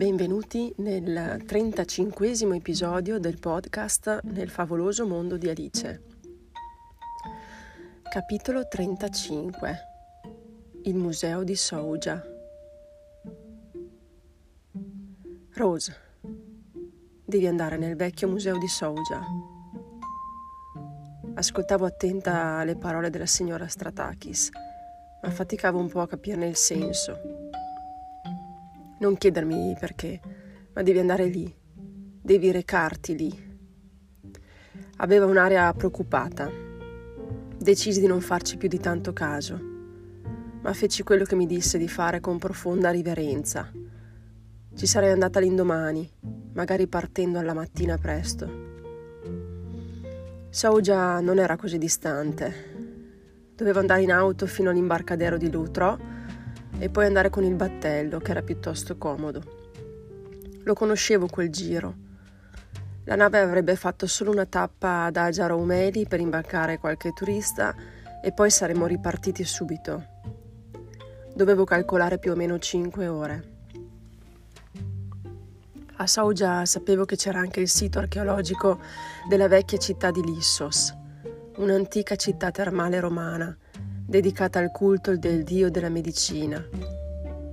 Benvenuti nel 35 episodio del podcast Nel favoloso mondo di Alice. Capitolo 35 Il museo di Souja. Rose, devi andare nel vecchio museo di Souja. Ascoltavo attenta le parole della signora Stratakis, ma faticavo un po' a capirne il senso non chiedermi perché, ma devi andare lì, devi recarti lì. Aveva un'aria preoccupata. Decisi di non farci più di tanto caso, ma feci quello che mi disse di fare con profonda riverenza. Ci sarei andata l'indomani, magari partendo alla mattina presto. Saugia non era così distante. Dovevo andare in auto fino all'imbarcadero di Lutro e poi andare con il battello, che era piuttosto comodo. Lo conoscevo quel giro. La nave avrebbe fatto solo una tappa ad Agiaro Umeli per imbarcare qualche turista e poi saremmo ripartiti subito. Dovevo calcolare più o meno cinque ore. A Saugia sapevo che c'era anche il sito archeologico della vecchia città di Lissos, un'antica città termale romana dedicata al culto del dio della medicina.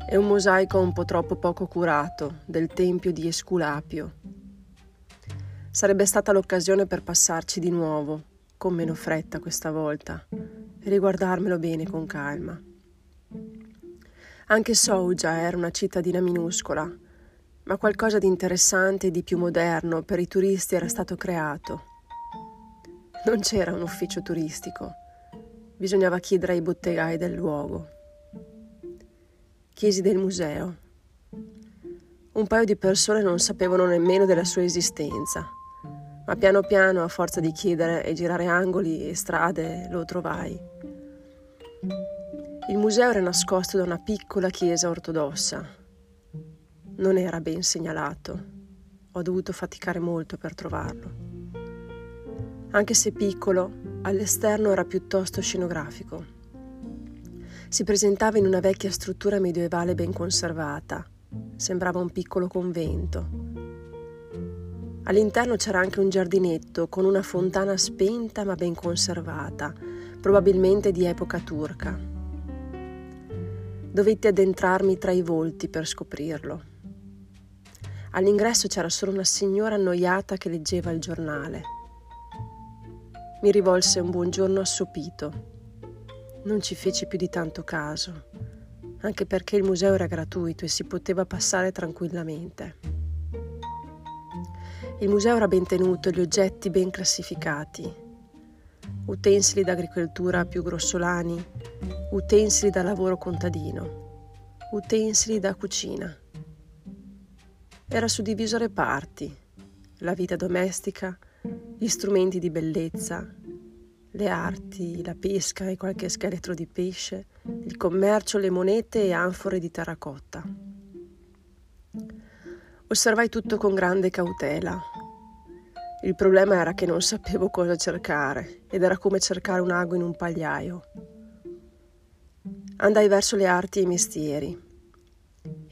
È un mosaico un po' troppo poco curato del tempio di Esculapio. Sarebbe stata l'occasione per passarci di nuovo, con meno fretta questa volta, e riguardarmelo bene con calma. Anche Souja era una cittadina minuscola, ma qualcosa di interessante e di più moderno per i turisti era stato creato. Non c'era un ufficio turistico bisognava chiedere ai bottegai del luogo. Chiesi del museo. Un paio di persone non sapevano nemmeno della sua esistenza, ma piano piano, a forza di chiedere e girare angoli e strade, lo trovai. Il museo era nascosto da una piccola chiesa ortodossa. Non era ben segnalato. Ho dovuto faticare molto per trovarlo. Anche se piccolo, All'esterno era piuttosto scenografico. Si presentava in una vecchia struttura medievale ben conservata. Sembrava un piccolo convento. All'interno c'era anche un giardinetto con una fontana spenta ma ben conservata, probabilmente di epoca turca. Dovetti addentrarmi tra i volti per scoprirlo. All'ingresso c'era solo una signora annoiata che leggeva il giornale. Mi rivolse un buongiorno assopito. Non ci feci più di tanto caso, anche perché il museo era gratuito e si poteva passare tranquillamente. Il museo era ben tenuto gli oggetti ben classificati. Utensili d'agricoltura più grossolani, utensili da lavoro contadino, utensili da cucina. Era suddiviso a reparti, la vita domestica, gli strumenti di bellezza, le arti, la pesca e qualche scheletro di pesce, il commercio, le monete e anfore di terracotta. Osservai tutto con grande cautela. Il problema era che non sapevo cosa cercare ed era come cercare un ago in un pagliaio. Andai verso le arti e i mestieri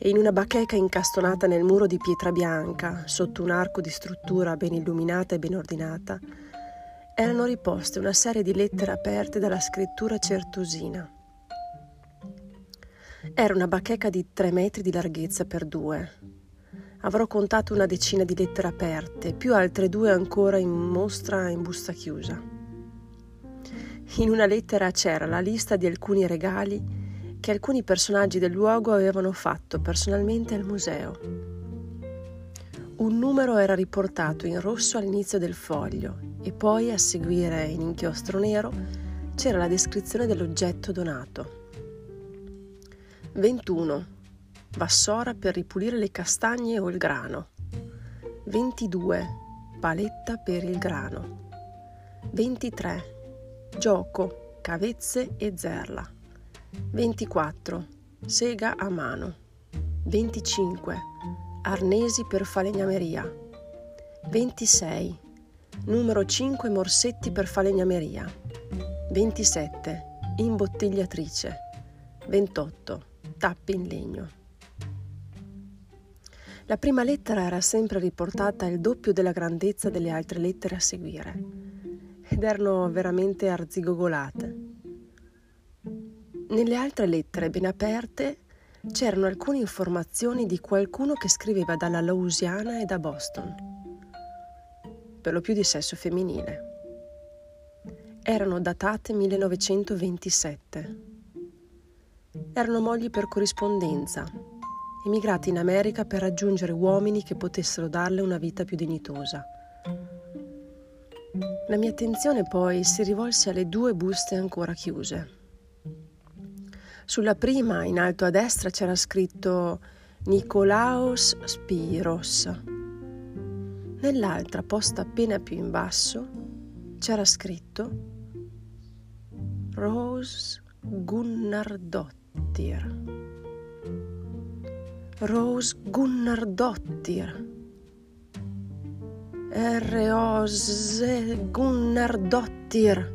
e in una bacheca incastonata nel muro di pietra bianca, sotto un arco di struttura ben illuminata e ben ordinata, erano riposte una serie di lettere aperte dalla scrittura certosina. Era una bacheca di tre metri di larghezza per due. Avrò contato una decina di lettere aperte, più altre due ancora in mostra in busta chiusa. In una lettera c'era la lista di alcuni regali che alcuni personaggi del luogo avevano fatto personalmente al museo. Un numero era riportato in rosso all'inizio del foglio e poi a seguire in inchiostro nero c'era la descrizione dell'oggetto donato. 21. Vassora per ripulire le castagne o il grano. 22. Paletta per il grano. 23. Gioco, cavezze e zerla. 24. Sega a mano. 25. Arnesi per falegnameria. 26. Numero 5 morsetti per falegnameria. 27. Imbottigliatrice. 28. Tappi in legno. La prima lettera era sempre riportata il doppio della grandezza delle altre lettere a seguire ed erano veramente arzigogolate. Nelle altre lettere ben aperte c'erano alcune informazioni di qualcuno che scriveva dalla Louisiana e da Boston, per lo più di sesso femminile. Erano datate 1927. Erano mogli per corrispondenza, emigrati in America per raggiungere uomini che potessero darle una vita più dignitosa. La mia attenzione poi si rivolse alle due buste ancora chiuse. Sulla prima, in alto a destra, c'era scritto Nicolaos Spiros. Nell'altra, posta appena più in basso, c'era scritto Rose Gunnardottir. Rose Gunnardottir. Rose Gunnardottir.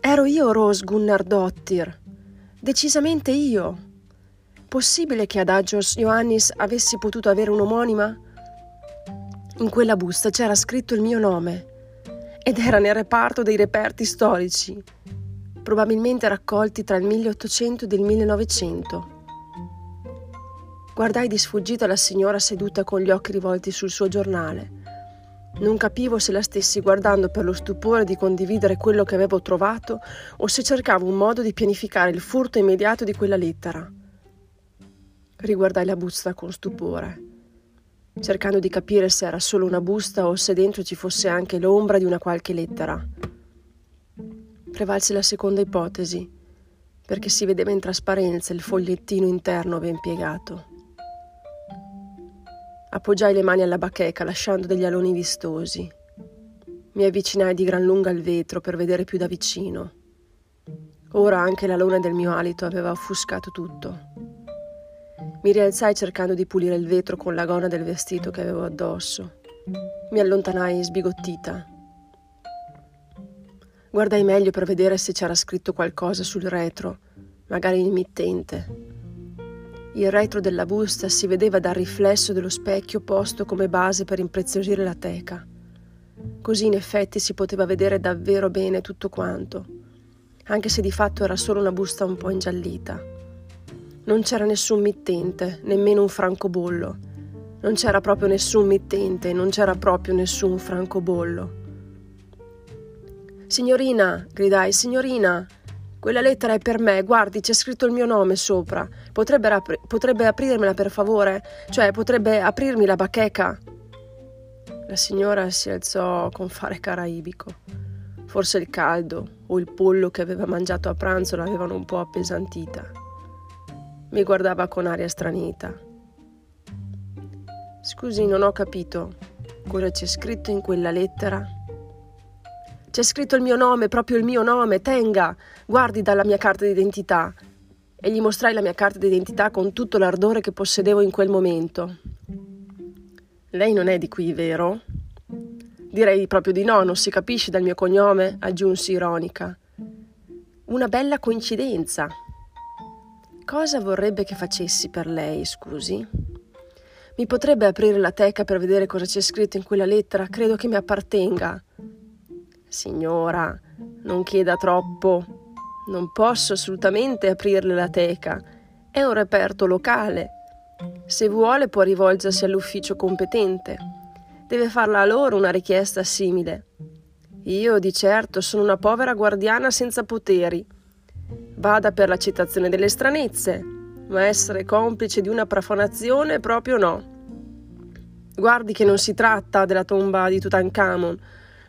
Ero io Rose Gunnardottir. Decisamente io. Possibile che ad Agios Ioannis avessi potuto avere un'omonima? In quella busta c'era scritto il mio nome ed era nel reparto dei reperti storici, probabilmente raccolti tra il 1800 ed il 1900. Guardai di sfuggita la signora seduta con gli occhi rivolti sul suo giornale. Non capivo se la stessi guardando per lo stupore di condividere quello che avevo trovato o se cercavo un modo di pianificare il furto immediato di quella lettera. Riguardai la busta con stupore, cercando di capire se era solo una busta o se dentro ci fosse anche l'ombra di una qualche lettera. Prevalse la seconda ipotesi, perché si vedeva in trasparenza il fogliettino interno ben piegato. Appoggiai le mani alla bacheca lasciando degli aloni vistosi. Mi avvicinai di gran lunga al vetro per vedere più da vicino. Ora anche l'alone del mio alito aveva offuscato tutto. Mi rialzai cercando di pulire il vetro con la gonna del vestito che avevo addosso. Mi allontanai sbigottita. Guardai meglio per vedere se c'era scritto qualcosa sul retro, magari in mittente. Il retro della busta si vedeva dal riflesso dello specchio posto come base per impreziosire la teca. Così in effetti si poteva vedere davvero bene tutto quanto, anche se di fatto era solo una busta un po' ingiallita. Non c'era nessun mittente, nemmeno un francobollo. Non c'era proprio nessun mittente, non c'era proprio nessun francobollo. Signorina, gridai, signorina, quella lettera è per me, guardi, c'è scritto il mio nome sopra. Potrebbe, apri- potrebbe aprirmela per favore? Cioè, potrebbe aprirmi la bacheca? La signora si alzò con fare caraibico. Forse il caldo o il pollo che aveva mangiato a pranzo l'avevano un po' appesantita. Mi guardava con aria stranita. Scusi, non ho capito cosa c'è scritto in quella lettera. C'è scritto il mio nome, proprio il mio nome, tenga, guardi dalla mia carta d'identità. E gli mostrai la mia carta d'identità con tutto l'ardore che possedevo in quel momento. Lei non è di qui, vero? Direi proprio di no, non si capisce dal mio cognome, aggiunsi ironica. Una bella coincidenza. Cosa vorrebbe che facessi per lei, scusi? Mi potrebbe aprire la teca per vedere cosa c'è scritto in quella lettera? Credo che mi appartenga. Signora, non chieda troppo. Non posso assolutamente aprirle la teca. È un reperto locale. Se vuole può rivolgersi all'ufficio competente. Deve farla a loro una richiesta simile. Io di certo sono una povera guardiana senza poteri. Vada per l'accettazione delle stranezze, ma essere complice di una profanazione proprio no. Guardi che non si tratta della tomba di Tutankhamon,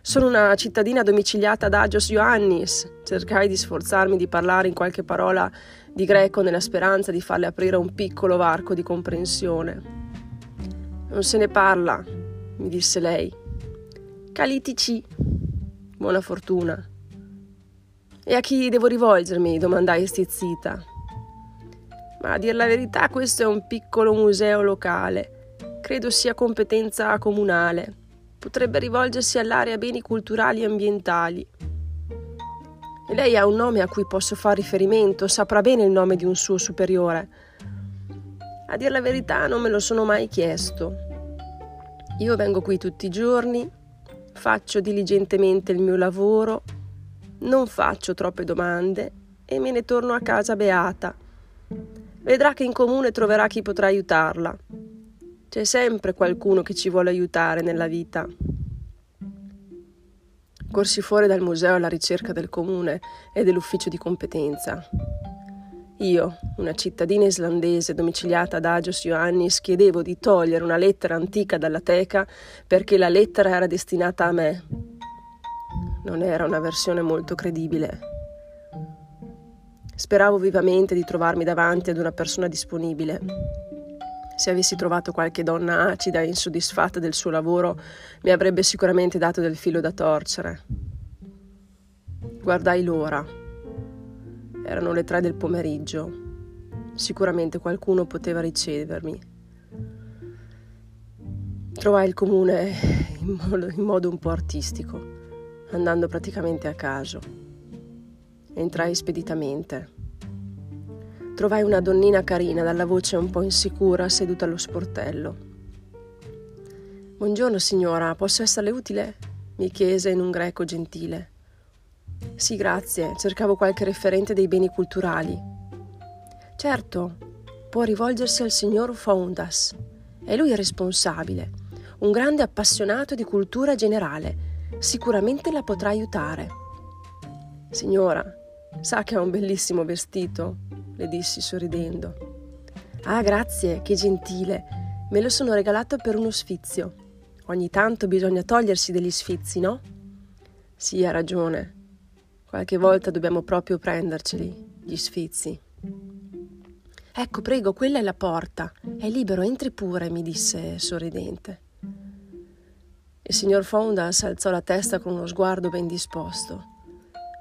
sono una cittadina domiciliata ad Agios Ioannis. Cercai di sforzarmi di parlare in qualche parola di greco nella speranza di farle aprire un piccolo varco di comprensione. Non se ne parla, mi disse lei. Calitici. Buona fortuna. E a chi devo rivolgermi? domandai stizzita. Ma a dir la verità questo è un piccolo museo locale. Credo sia competenza comunale potrebbe rivolgersi all'area beni culturali e ambientali. E lei ha un nome a cui posso fare riferimento, saprà bene il nome di un suo superiore. A dir la verità non me lo sono mai chiesto. Io vengo qui tutti i giorni, faccio diligentemente il mio lavoro, non faccio troppe domande e me ne torno a casa beata. Vedrà che in comune troverà chi potrà aiutarla. C'è sempre qualcuno che ci vuole aiutare nella vita. Corsi fuori dal museo alla ricerca del comune e dell'ufficio di competenza. Io, una cittadina islandese domiciliata ad Agios Ioannis, chiedevo di togliere una lettera antica dalla teca perché la lettera era destinata a me. Non era una versione molto credibile. Speravo vivamente di trovarmi davanti ad una persona disponibile. Se avessi trovato qualche donna acida e insoddisfatta del suo lavoro, mi avrebbe sicuramente dato del filo da torcere. Guardai l'ora. Erano le tre del pomeriggio. Sicuramente qualcuno poteva ricevermi. Trovai il comune in modo, in modo un po' artistico, andando praticamente a caso. Entrai speditamente. Trovai una donnina carina, dalla voce un po' insicura, seduta allo sportello. Buongiorno signora, posso esserle utile? mi chiese in un greco gentile. Sì, grazie, cercavo qualche referente dei beni culturali. Certo, può rivolgersi al signor Foundas. È lui il responsabile, un grande appassionato di cultura generale. Sicuramente la potrà aiutare. Signora, sa che ha un bellissimo vestito? le dissi sorridendo. Ah, grazie, che gentile. Me lo sono regalato per uno sfizio. Ogni tanto bisogna togliersi degli sfizi, no? Sì, ha ragione. Qualche volta dobbiamo proprio prenderceli, gli sfizi. Ecco, prego, quella è la porta. È libero, entri pure, mi disse sorridente. Il signor Fondas alzò la testa con uno sguardo ben disposto.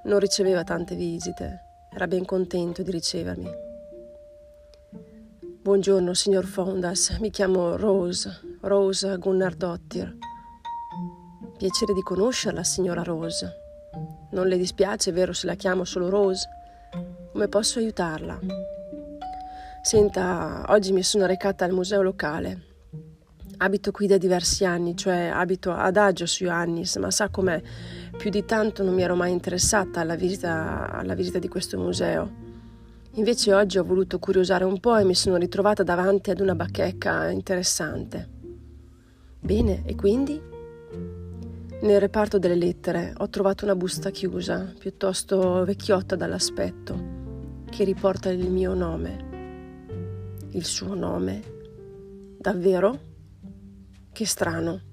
Non riceveva tante visite, era ben contento di ricevermi. Buongiorno, signor Fondas, mi chiamo Rose, Rose Gunnardottir. Piacere di conoscerla, signora Rose. Non le dispiace, vero, se la chiamo solo Rose? Come posso aiutarla? Senta, oggi mi sono recata al museo locale. Abito qui da diversi anni, cioè abito ad Agio su Ioannis, ma sa com'è? Più di tanto non mi ero mai interessata alla visita, alla visita di questo museo. Invece oggi ho voluto curiosare un po' e mi sono ritrovata davanti ad una bacheca interessante. Bene, e quindi? Nel reparto delle lettere ho trovato una busta chiusa, piuttosto vecchiotta dall'aspetto, che riporta il mio nome. Il suo nome? Davvero? Che strano.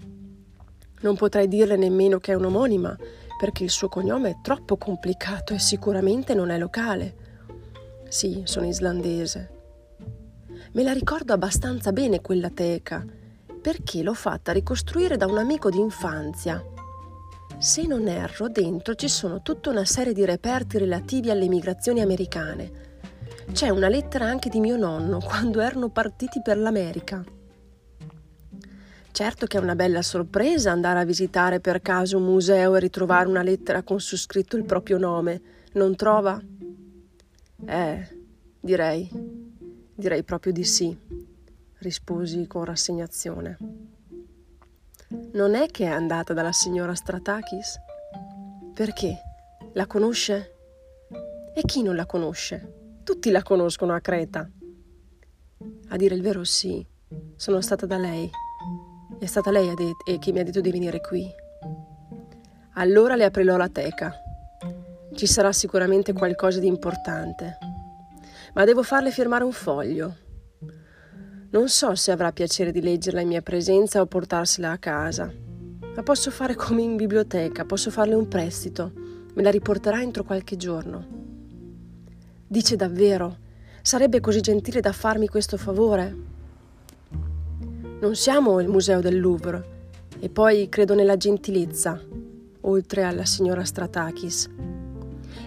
Non potrei dirle nemmeno che è un'omonima, perché il suo cognome è troppo complicato e sicuramente non è locale. Sì, sono islandese. Me la ricordo abbastanza bene quella teca, perché l'ho fatta ricostruire da un amico d'infanzia se non erro, dentro ci sono tutta una serie di reperti relativi alle migrazioni americane. C'è una lettera anche di mio nonno quando erano partiti per l'America. Certo che è una bella sorpresa andare a visitare per caso un museo e ritrovare una lettera con su scritto il proprio nome, non trova? Eh, direi, direi proprio di sì, risposi con rassegnazione. Non è che è andata dalla signora Stratakis? Perché? La conosce? E chi non la conosce? Tutti la conoscono a Creta. A dire il vero sì, sono stata da lei. È stata lei a det- che mi ha detto di venire qui. Allora le aprirò la teca. Ci sarà sicuramente qualcosa di importante. Ma devo farle firmare un foglio. Non so se avrà piacere di leggerla in mia presenza o portarsela a casa. Ma posso fare come in biblioteca, posso farle un prestito. Me la riporterà entro qualche giorno. Dice davvero? Sarebbe così gentile da farmi questo favore? Non siamo il museo del Louvre e poi credo nella gentilezza, oltre alla signora Stratakis.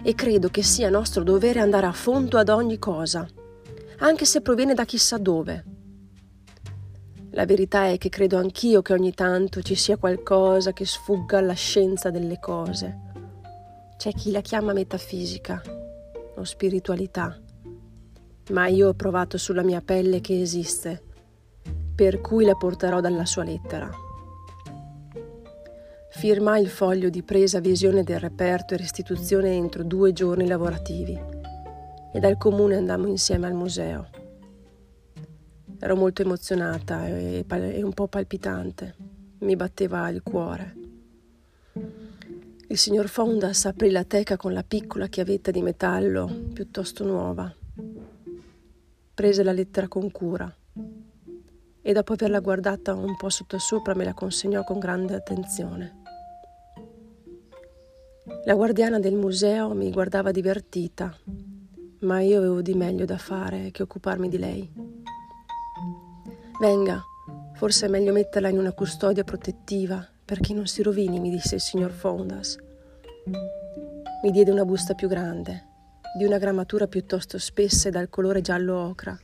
E credo che sia nostro dovere andare a fondo ad ogni cosa, anche se proviene da chissà dove. La verità è che credo anch'io che ogni tanto ci sia qualcosa che sfugga alla scienza delle cose. C'è chi la chiama metafisica o spiritualità. ma io ho provato sulla mia pelle che esiste, per cui la porterò dalla sua lettera. Firmai il foglio di presa visione del reperto e restituzione entro due giorni lavorativi e dal comune andammo insieme al museo. Ero molto emozionata e, un po' palpitante, mi batteva il cuore. Il signor Fondas aprì la teca con la piccola chiavetta di metallo piuttosto nuova prese la lettera con cura e dopo averla guardata un po' sottosopra me la consegnò con grande attenzione. La guardiana del museo mi guardava divertita, ma io avevo di meglio da fare che occuparmi di lei. Venga, forse è meglio metterla in una custodia protettiva perché non si rovini, mi disse il signor Fondas. Mi diede una busta più grande di una grammatura piuttosto spessa e dal colore giallo ocra,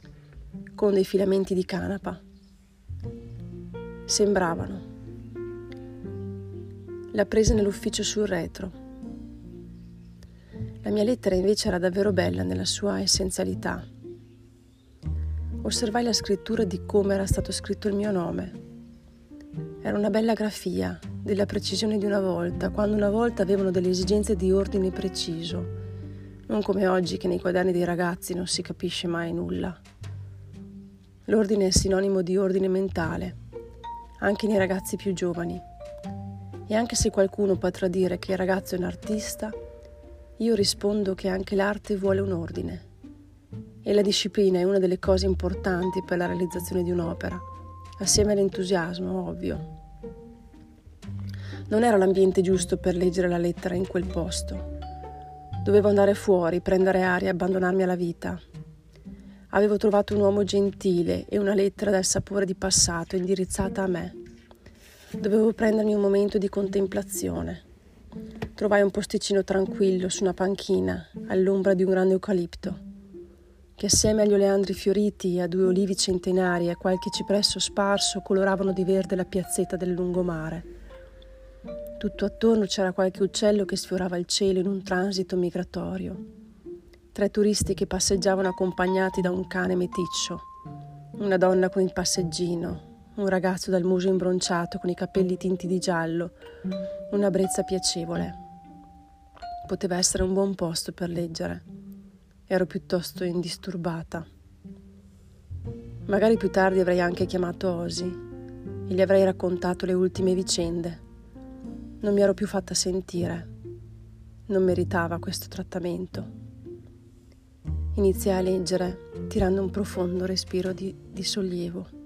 con dei filamenti di canapa. Sembravano. La prese nell'ufficio sul retro. La mia lettera invece era davvero bella nella sua essenzialità. Osservai la scrittura di come era stato scritto il mio nome. Era una bella grafia, della precisione di una volta, quando una volta avevano delle esigenze di ordine preciso non come oggi che nei quaderni dei ragazzi non si capisce mai nulla. L'ordine è sinonimo di ordine mentale, anche nei ragazzi più giovani. E anche se qualcuno potrà dire che il ragazzo è un artista, io rispondo che anche l'arte vuole un ordine. E la disciplina è una delle cose importanti per la realizzazione di un'opera, assieme all'entusiasmo, ovvio. Non era l'ambiente giusto per leggere la lettera in quel posto Dovevo andare fuori, prendere aria e abbandonarmi alla vita. Avevo trovato un uomo gentile e una lettera dal sapore di passato indirizzata a me. Dovevo prendermi un momento di contemplazione. Trovai un posticino tranquillo su una panchina all'ombra di un grande eucalipto, che assieme agli oleandri fioriti, a due olivi centenari e a qualche cipresso sparso coloravano di verde la piazzetta del lungomare. Tutto attorno c'era qualche uccello che sfiorava il cielo in un transito migratorio. Tre turisti che passeggiavano accompagnati da un cane meticcio, una donna con il passeggino, un ragazzo dal muso imbronciato con i capelli tinti di giallo, una brezza piacevole. Poteva essere un buon posto per leggere. Ero piuttosto indisturbata. Magari più tardi avrei anche chiamato Osi e gli avrei raccontato le ultime vicende non mi ero più fatta sentire. Non meritava questo trattamento. Iniziai a leggere, tirando un profondo respiro di, di sollievo.